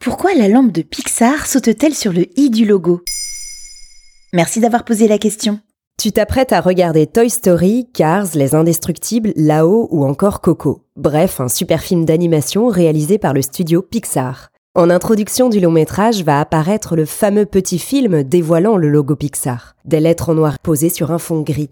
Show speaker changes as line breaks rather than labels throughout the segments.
Pourquoi la lampe de Pixar saute-t-elle sur le i du logo? Merci d'avoir posé la question.
Tu t'apprêtes à regarder Toy Story, Cars, Les Indestructibles, Lao ou encore Coco. Bref, un super film d'animation réalisé par le studio Pixar. En introduction du long métrage va apparaître le fameux petit film dévoilant le logo Pixar. Des lettres en noir posées sur un fond gris.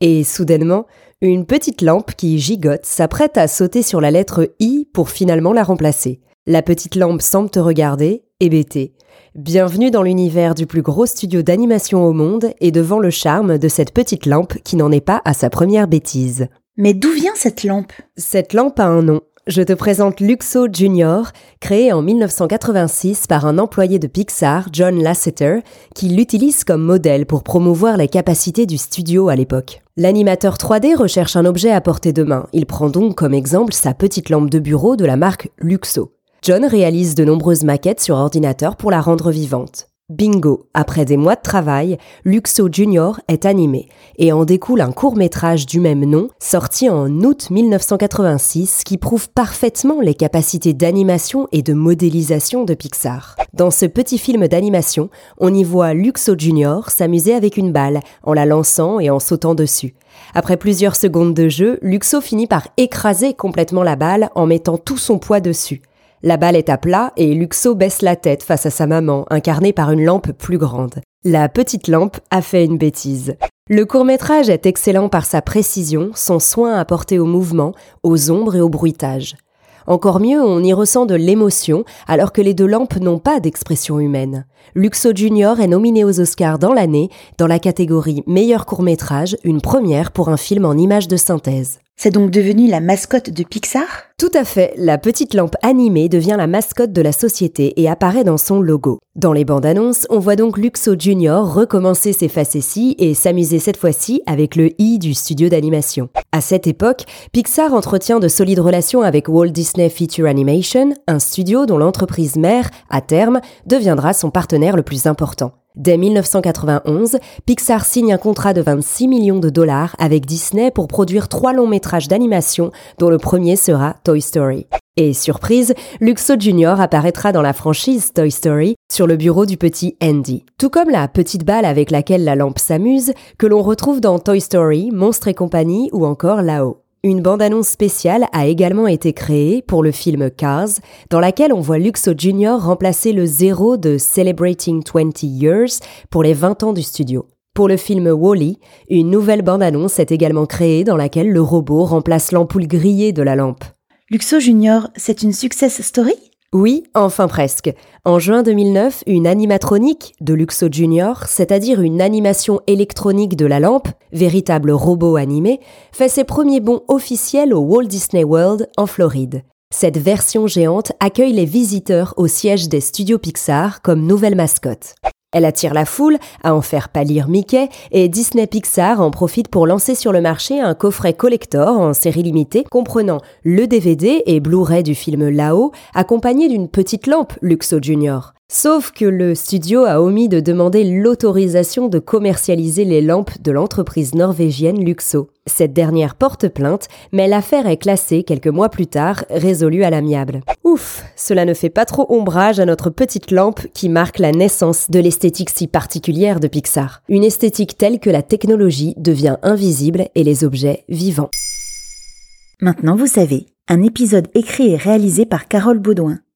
Et soudainement, une petite lampe qui gigote s'apprête à sauter sur la lettre I pour finalement la remplacer. La petite lampe semble te regarder, hébété. Bienvenue dans l'univers du plus gros studio d'animation au monde et devant le charme de cette petite lampe qui n'en est pas à sa première bêtise.
Mais d'où vient cette lampe?
Cette lampe a un nom. Je te présente Luxo Junior, créé en 1986 par un employé de Pixar, John Lasseter, qui l'utilise comme modèle pour promouvoir les capacités du studio à l'époque. L'animateur 3D recherche un objet à portée de main. Il prend donc comme exemple sa petite lampe de bureau de la marque Luxo. John réalise de nombreuses maquettes sur ordinateur pour la rendre vivante. Bingo, après des mois de travail, Luxo Junior est animé et en découle un court métrage du même nom, sorti en août 1986, qui prouve parfaitement les capacités d'animation et de modélisation de Pixar. Dans ce petit film d'animation, on y voit Luxo Junior s'amuser avec une balle, en la lançant et en sautant dessus. Après plusieurs secondes de jeu, Luxo finit par écraser complètement la balle en mettant tout son poids dessus. La balle est à plat et Luxo baisse la tête face à sa maman, incarnée par une lampe plus grande. La petite lampe a fait une bêtise. Le court-métrage est excellent par sa précision, son soin apporté au mouvement, aux ombres et au bruitage. Encore mieux, on y ressent de l'émotion, alors que les deux lampes n'ont pas d'expression humaine. Luxo Junior est nominé aux Oscars dans l'année, dans la catégorie meilleur court-métrage, une première pour un film en images de synthèse.
C'est donc devenu la mascotte de Pixar?
Tout à fait, la petite lampe animée devient la mascotte de la société et apparaît dans son logo. Dans les bandes annonces, on voit donc Luxo Junior recommencer ses facéties et s'amuser cette fois-ci avec le i du studio d'animation. À cette époque, Pixar entretient de solides relations avec Walt Disney Feature Animation, un studio dont l'entreprise mère, à terme, deviendra son partenaire le plus important. Dès 1991, Pixar signe un contrat de 26 millions de dollars avec Disney pour produire trois longs métrages d'animation, dont le premier sera Toy Story. Et surprise, Luxo Junior apparaîtra dans la franchise Toy Story sur le bureau du petit Andy. Tout comme la petite balle avec laquelle la lampe s'amuse, que l'on retrouve dans Toy Story, Monstres et compagnie ou encore Là-haut. Une bande-annonce spéciale a également été créée pour le film Cars, dans laquelle on voit Luxo Jr. remplacer le zéro de Celebrating 20 Years pour les 20 ans du studio. Pour le film Wally, une nouvelle bande-annonce est également créée dans laquelle le robot remplace l'ampoule grillée de la lampe.
Luxo Junior, c'est une success story?
Oui, enfin presque. En juin 2009, une animatronique de Luxo Junior, c'est-à-dire une animation électronique de la lampe, véritable robot animé, fait ses premiers bons officiels au Walt Disney World en Floride. Cette version géante accueille les visiteurs au siège des studios Pixar comme nouvelle mascotte. Elle attire la foule à en faire pâlir Mickey et Disney Pixar en profite pour lancer sur le marché un coffret collector en série limitée comprenant le DVD et Blu-ray du film Lao accompagné d'une petite lampe Luxo Junior. Sauf que le studio a omis de demander l'autorisation de commercialiser les lampes de l'entreprise norvégienne Luxo. Cette dernière porte plainte, mais l'affaire est classée quelques mois plus tard, résolue à l'amiable. Ouf, cela ne fait pas trop ombrage à notre petite lampe qui marque la naissance de l'esthétique si particulière de Pixar. Une esthétique telle que la technologie devient invisible et les objets vivants.
Maintenant vous savez, un épisode écrit et réalisé par Carole Baudouin.